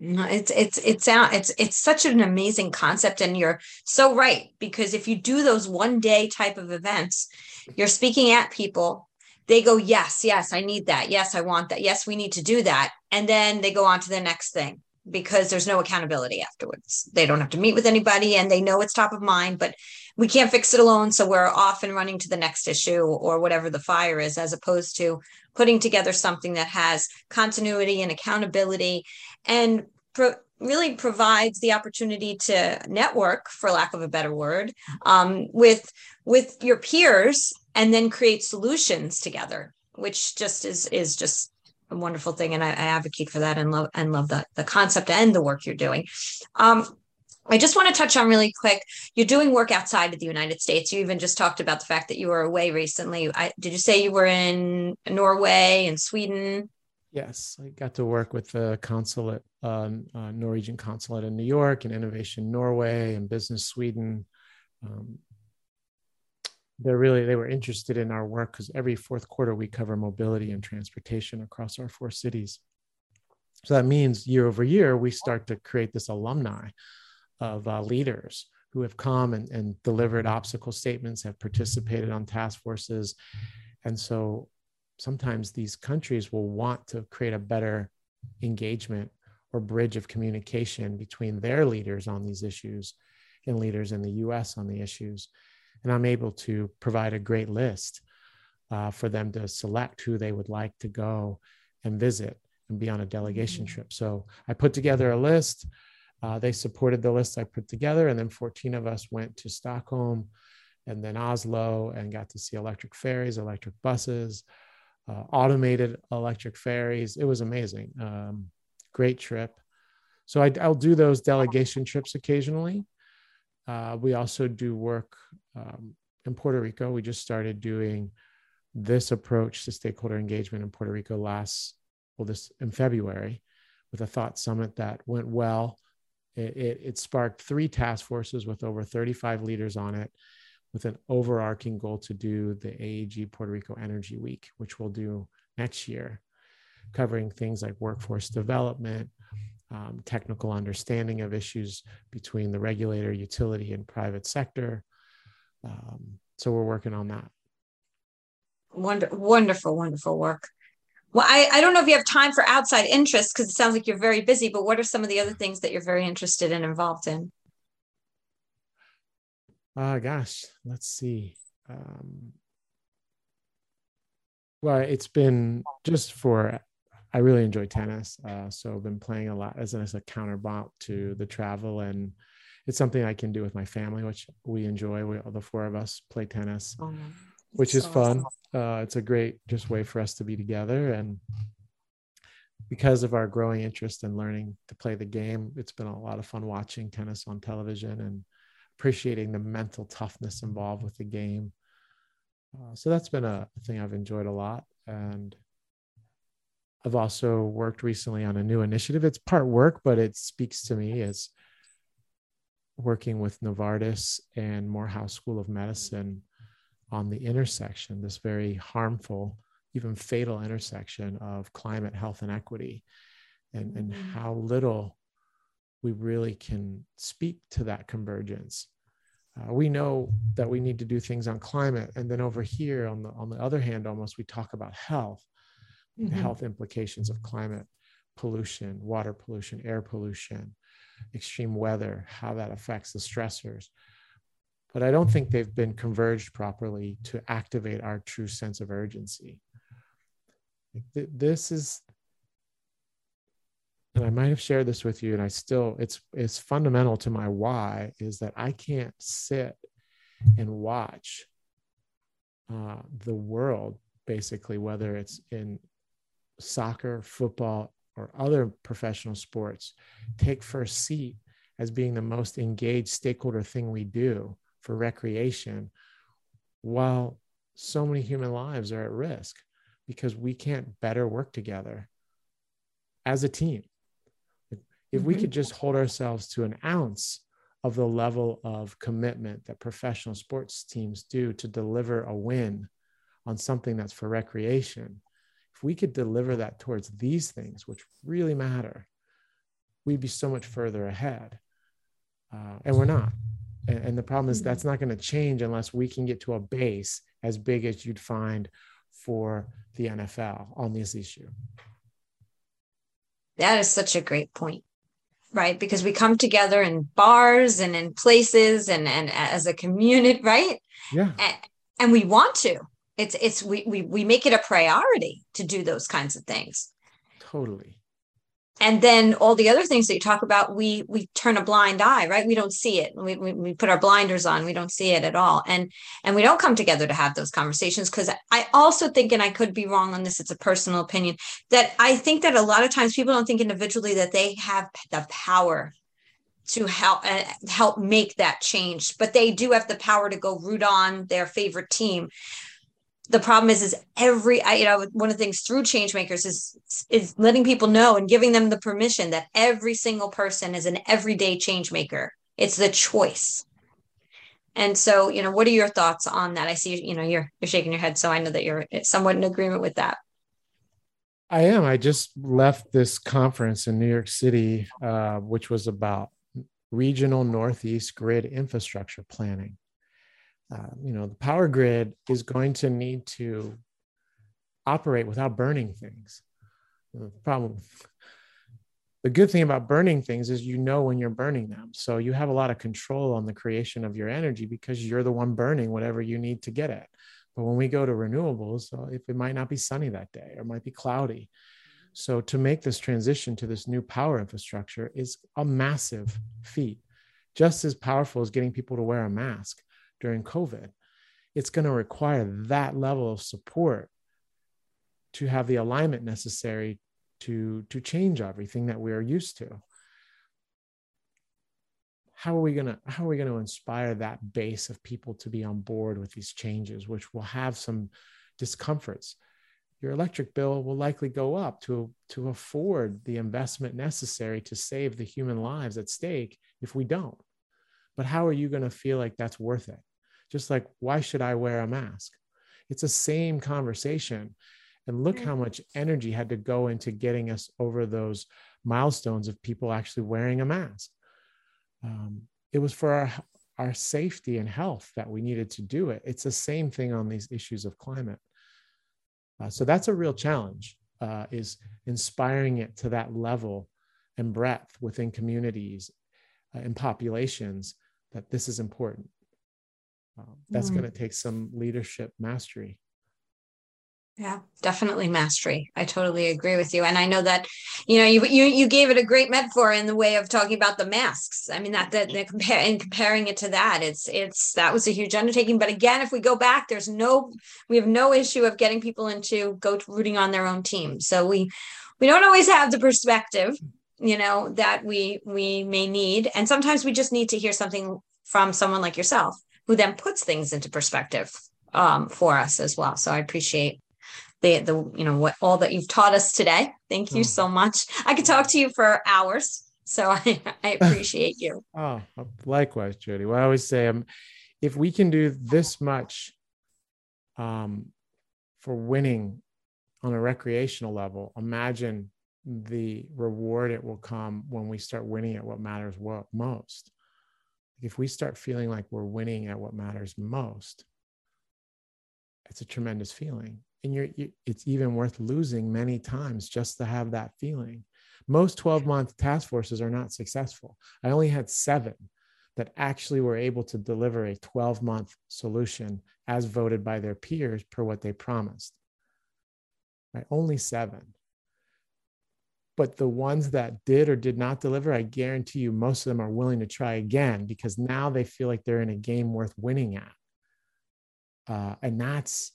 no, it's it's it's it's it's such an amazing concept, and you're so right because if you do those one day type of events, you're speaking at people. They go, yes, yes, I need that. Yes, I want that. Yes, we need to do that, and then they go on to the next thing because there's no accountability afterwards. They don't have to meet with anybody, and they know it's top of mind, but we can't fix it alone. So we're off and running to the next issue or whatever the fire is, as opposed to putting together something that has continuity and accountability and pro- really provides the opportunity to network, for lack of a better word, um, with with your peers and then create solutions together, which just is is just a wonderful thing. And I, I advocate for that and love and love the, the concept and the work you're doing. Um, I just want to touch on really quick. You're doing work outside of the United States. You even just talked about the fact that you were away recently. I, did you say you were in Norway and Sweden? Yes, I got to work with the consulate, uh, uh, Norwegian consulate in New York, and Innovation Norway, and Business Sweden. Um, they're really they were interested in our work because every fourth quarter we cover mobility and transportation across our four cities. So that means year over year we start to create this alumni of uh, leaders who have come and, and delivered obstacle statements, have participated on task forces. And so sometimes these countries will want to create a better engagement or bridge of communication between their leaders on these issues and leaders in the US on the issues. And I'm able to provide a great list uh, for them to select who they would like to go and visit and be on a delegation mm-hmm. trip. So I put together a list. Uh, they supported the list I put together, and then 14 of us went to Stockholm and then Oslo and got to see electric ferries, electric buses, uh, automated electric ferries. It was amazing. Um, great trip. So I, will do those delegation trips occasionally. Uh, we also do work um, in Puerto Rico. We just started doing this approach to stakeholder engagement in Puerto Rico last, well, this in February with a thought summit that went well. It, it, sparked three task forces with over 35 leaders on it, with an overarching goal to do the AEG Puerto Rico Energy Week, which we'll do next year, covering things like workforce development, um, technical understanding of issues between the regulator, utility, and private sector. Um, so we're working on that. Wonder, wonderful, wonderful work. Well, I, I don't know if you have time for outside interests because it sounds like you're very busy, but what are some of the other things that you're very interested and involved in? Uh, gosh, let's see. Um, well, it's been just for, I really enjoy tennis. Uh, so I've been playing a lot as, as a counterbalance to the travel. And it's something I can do with my family, which we enjoy. We, all the four of us play tennis, oh, which is fun. Uh, it's a great just way for us to be together. And because of our growing interest in learning to play the game it's been a lot of fun watching tennis on television and appreciating the mental toughness involved with the game. Uh, so that's been a thing i've enjoyed a lot. And i've also worked recently on a new initiative. It's part work but it speaks to me as working with novartis and morehouse school of medicine on the intersection, this very harmful even fatal intersection of climate, health, and equity, and, and Mm-hmm. how little we really can speak to that convergence. Uh, we know that we need to do things on climate, and then over here, on the on the other hand, almost we talk about health, the Mhm. health implications of climate pollution, water pollution, air pollution, extreme weather, how that affects the stressors. But I don't think they've been converged properly to activate our true sense of urgency. This is, and I might have shared this with you, and I still, it's it's fundamental to my why is that I can't sit and watch uh, the world, basically, whether it's in soccer, football, or other professional sports, take first seat as being the most engaged stakeholder thing we do for recreation, while so many human lives are at risk because we can't better work together as a team. If we Mhm. could just hold ourselves to an ounce of the level of commitment that professional sports teams do to deliver a win on something that's for recreation, if we could deliver that towards these things, which really matter, we'd be so much further ahead. Uh, and we're not. And, and the problem is Mhm. that's not going to change unless we can get to a base as big as you'd find for the NFL on this issue. That is such a great point. Right. Because we come together in bars and in places and, and as a community, right? Yeah. And, and we want to. It's it's we, we we make it a priority to do those kinds of things. Totally. And then all the other things that you talk about, we we turn a blind eye, right? We don't see it. We, we, we put our blinders on. We don't see it at all. And and we don't come together to have those conversations because I also think, and I could be wrong on this, it's a personal opinion, that I think that a lot of times people don't think individually that they have the power to help uh, help make that change, but they do have the power to go root on their favorite team the problem is is every I, you know one of the things through change makers is is letting people know and giving them the permission that every single person is an everyday change maker it's the choice and so you know what are your thoughts on that i see you know you're you're shaking your head so i know that you're somewhat in agreement with that I am. I just left this conference in New York City, uh, which was about regional Northeast grid infrastructure planning. Uh, you know, the power grid is going to need to operate without burning things. The problem, the good thing about burning things is you know when you're burning them. So you have a lot of control on the creation of your energy because you're the one burning whatever you need to get it. But when we go to renewables, uh, if it might not be sunny that day or it might be cloudy. So to make this transition to this new power infrastructure is a massive feat, just as powerful as getting people to wear a mask during COVID. It's going to require that level of support to have the alignment necessary to, to change everything that we are used to. How are we going to how are we going to inspire that base of people to be on board with these changes, which will have some discomforts? Your electric bill will likely go up to, to afford the investment necessary to save the human lives at stake if we don't. But how are you going to feel like that's worth it? Just like why should i wear a mask? It's the same conversation. And look how much energy had to go into getting us over those milestones of people actually wearing a mask. Um, it was for our our safety and health that we needed to do it. It's the same thing on these issues of climate. Uh, so that's a real challenge uh, is inspiring it to that level and breadth within communities uh, and populations that this is important um, that's Mm. going to take some leadership mastery. Yeah, definitely mastery. I totally agree with you, and I know that you know you you you gave it a great metaphor in the way of talking about the masks. I mean that that, that compare and comparing it to that, it's it's that was a huge undertaking. But again, if we go back, there's no we have no issue of getting people into go rooting on their own team. So we we don't always have the perspective, you know, that we we may need, and sometimes we just need to hear something from someone like yourself who then puts things into perspective um, for us as well. So I appreciate the the you know what all that you've taught us today. Thank you Oh. so much. I could talk to you for hours, so I, I appreciate you. Oh, likewise, Jody. Well, I always say, um, if we can do this much um, for winning on a recreational level, imagine the reward it will come when we start winning at what matters what most. If we start feeling like we're winning at what matters most, it's a tremendous feeling. And you're, you, it's even worth losing many times just to have that feeling. Most 12 month task forces are not successful. I only had seven that actually were able to deliver a 12 month solution as voted by their peers per what they promised. Right? Only seven. But the ones that did or did not deliver, I guarantee you, most of them are willing to try again because now they feel like they're in a game worth winning at. Uh, and that's,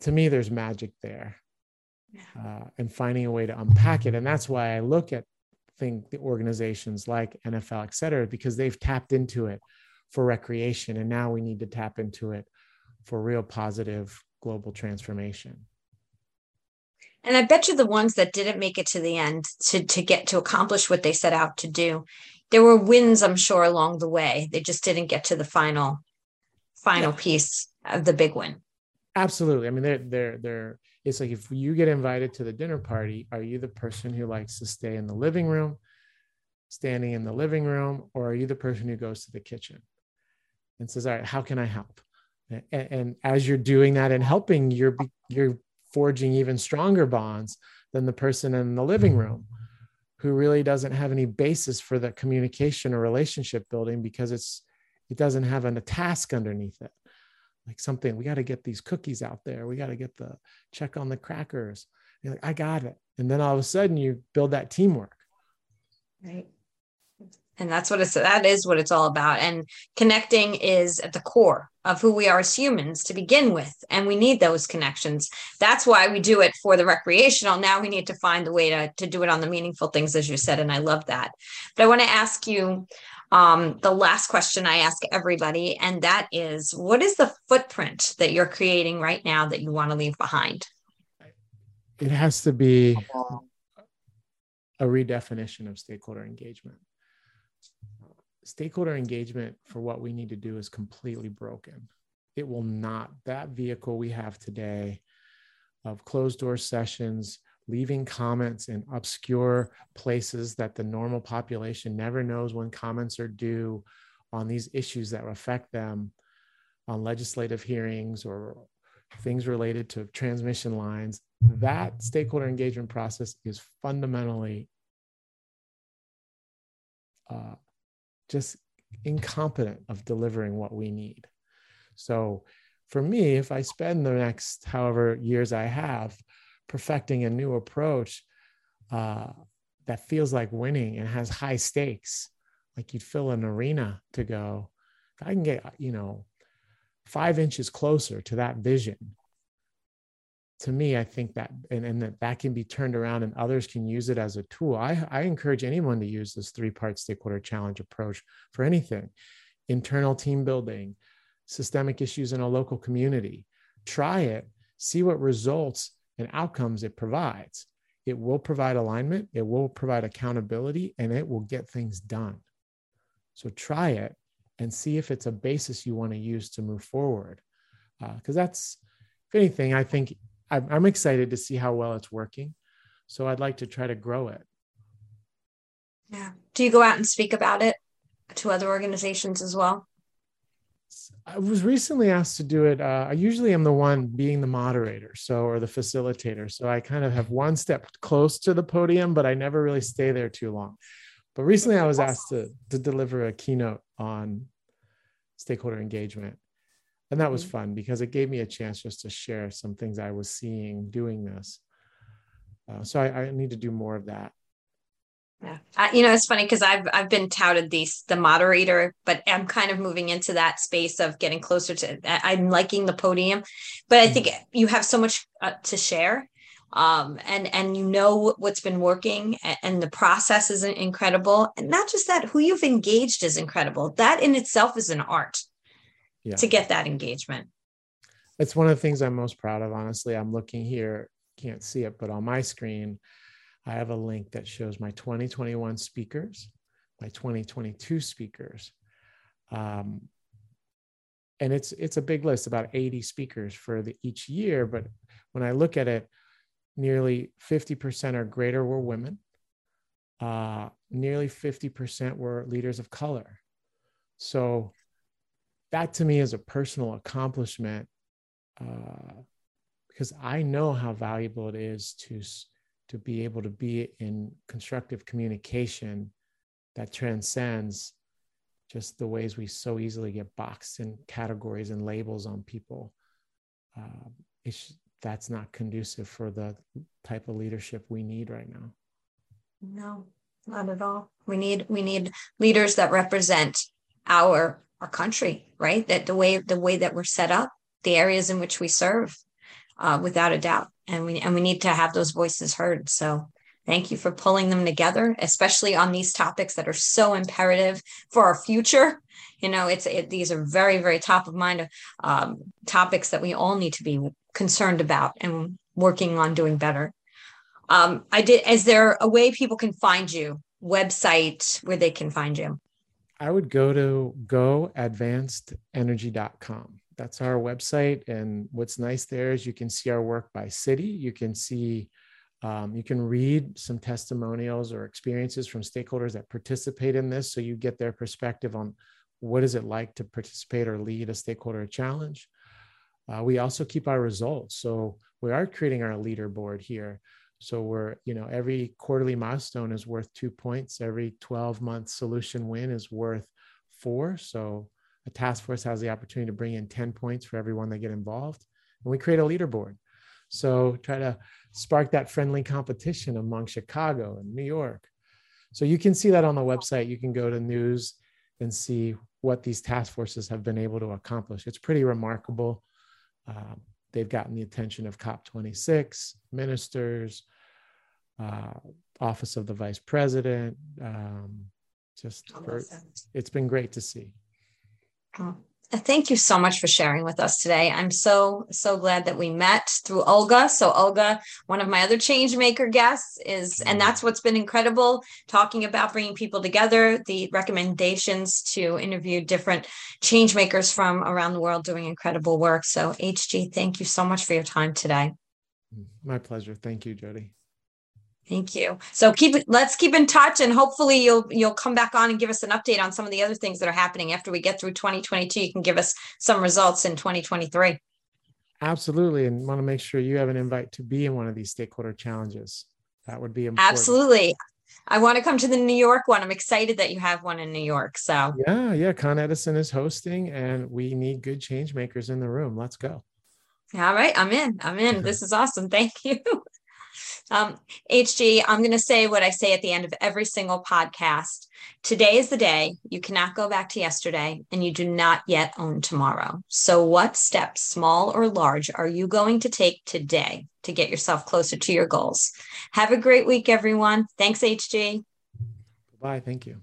to me, there's magic there. Uh, and finding a way to unpack it. And that's why I look at think the organizations like NFL, et cetera, because they've tapped into it for recreation. And now we need to tap into it for real positive global transformation. And I bet you the ones that didn't make it to the end to, to get to accomplish what they set out to do, there were wins, I'm sure, along the way. They just didn't get to the final, final yeah. piece of the big win. Absolutely. I mean, they're they're they're it's like if you get invited to the dinner party, are you the person who likes to stay in the living room, standing in the living room, or are you the person who goes to the kitchen and says, "All right, how can I help?" And, and as you're doing that and helping, you're you're forging even stronger bonds than the person in the living mm-hmm. room who really doesn't have any basis for the communication or relationship building because it's it doesn't have a task underneath it. Like something we got to get these cookies out there. We got to get the check on the crackers. You're like i got it. And then all of a sudden you build that teamwork. Right and that's what it's that is what it's all about. And connecting is at the core of who we are as humans to begin with. And we need those connections. That's why we do it for the recreational. Now we need to find the way to, to do it on the meaningful things as you said and i love that. But i want to ask you um, the last question I ask everybody, and that is what is the footprint that you're creating right now that you want to leave behind? It has to be a redefinition of stakeholder engagement. Stakeholder engagement for what we need to do is completely broken. It will not, that vehicle we have today of closed door sessions, leaving comments in obscure places that the normal population never knows when comments are due on these issues that affect them on legislative hearings or things related to transmission lines that stakeholder engagement process is fundamentally uh, just incompetent of delivering what we need. So for me if i spend the next however years i have perfecting a new approach uh, that feels like winning and has high stakes, like you'd fill an arena to go, I can get, you know, five inches closer to that vision, to me, I think that, and, and that that can be turned around and others can use it as a tool. I, I encourage anyone to use this three part stakeholder challenge approach for anything internal team building, systemic issues in a local community. Try it, see what results and outcomes it provides. It will provide alignment, it will provide accountability, and it will get things done. So try it and see if it's a basis you want to use to move forward. Because uh, that's, if anything, I think I'm, I'm excited to see how well it's working. So I'd like to try to grow it. Yeah. Do you go out and speak about it to other organizations as well? I was recently asked to do it. Uh, I usually am the one being the moderator, so or the facilitator. So I kind of have one step close to the podium, but I never really stay there too long. But recently, I was asked to to deliver a keynote on stakeholder engagement, and that was mm-hmm. fun because it gave me a chance just to share some things I was seeing doing this. Uh, so I, I need to do more of that. Yeah. Uh, you know, it's funny because I've I've been touted these the moderator, but I'm kind of moving into that space of getting closer to. I'm liking the podium, but I think mm-hmm. you have so much uh, to share, um, and and you know what's been working, and, and the process is incredible, and not just that, who you've engaged is incredible. That in itself is an art yeah. to get that engagement. It's one of the things I'm most proud of. Honestly, I'm looking here, can't see it, but on my screen I have a link that shows my 2021 speakers, my 2022 speakers. Um, and it's it's a big list, about 80 speakers for the, each year. But when I look at it, nearly 50% or greater were women. Uh, nearly 50% were leaders of color. So that to me is a personal accomplishment uh, because I know how valuable it is to to be able to be in constructive communication that transcends just the ways we so easily get boxed in categories and labels on people. Uh, that's not conducive for the type of leadership we need right now. No, not at all. We need we need leaders that represent our our country, right? That the way the way that we're set up, the areas in which we serve, uh, without a doubt, and we and we need to have those voices heard. So thank you for pulling them together, especially on these topics that are so imperative for our future. You know, it's it, these are very very top of mind um, topics that we all need to be concerned about and working on doing better. Um, I did. Is there a way people can find you? Website where they can find you? I would go to goadvancedenergy.com. That's our website. And what's nice there is you can see our work by city. You can see, um, you can read some testimonials or experiences from stakeholders that participate in this. So you get their perspective on what is it like to participate or lead a stakeholder challenge. Uh, we also keep our results. So we are creating our leaderboard here. So we're, you know, every quarterly milestone is worth two points. Every 12 month solution win is worth four. So a task force has the opportunity to bring in 10 points for everyone that get involved. And we create a leaderboard. So try to spark that friendly competition among Chicago and New York. So you can see that on the website. You can go to news and see what these task forces have been able to accomplish. It's pretty remarkable. Um, they've gotten the attention of COP26, ministers, uh, Office of the Vice President. Um, just for, it's been great to see. Oh, thank you so much for sharing with us today. I'm so, so glad that we met through Olga. So, Olga, one of my other change maker guests, is, and that's what's been incredible talking about bringing people together, the recommendations to interview different change makers from around the world doing incredible work. So, HG, thank you so much for your time today. My pleasure. Thank you, Jody. Thank you. So keep let's keep in touch and hopefully you'll you'll come back on and give us an update on some of the other things that are happening after we get through 2022. You can give us some results in 2023. Absolutely. And want to make sure you have an invite to be in one of these stakeholder challenges. That would be important. Absolutely. I want to come to the New York one. I'm excited that you have one in New York. So yeah, yeah. Con Edison is hosting and we need good change makers in the room. Let's go. All right. I'm in. I'm in. this is awesome. Thank you. Um, HG, I'm going to say what I say at the end of every single podcast. Today is the day. You cannot go back to yesterday, and you do not yet own tomorrow. So, what steps, small or large, are you going to take today to get yourself closer to your goals? Have a great week, everyone. Thanks, HG. Bye. Thank you.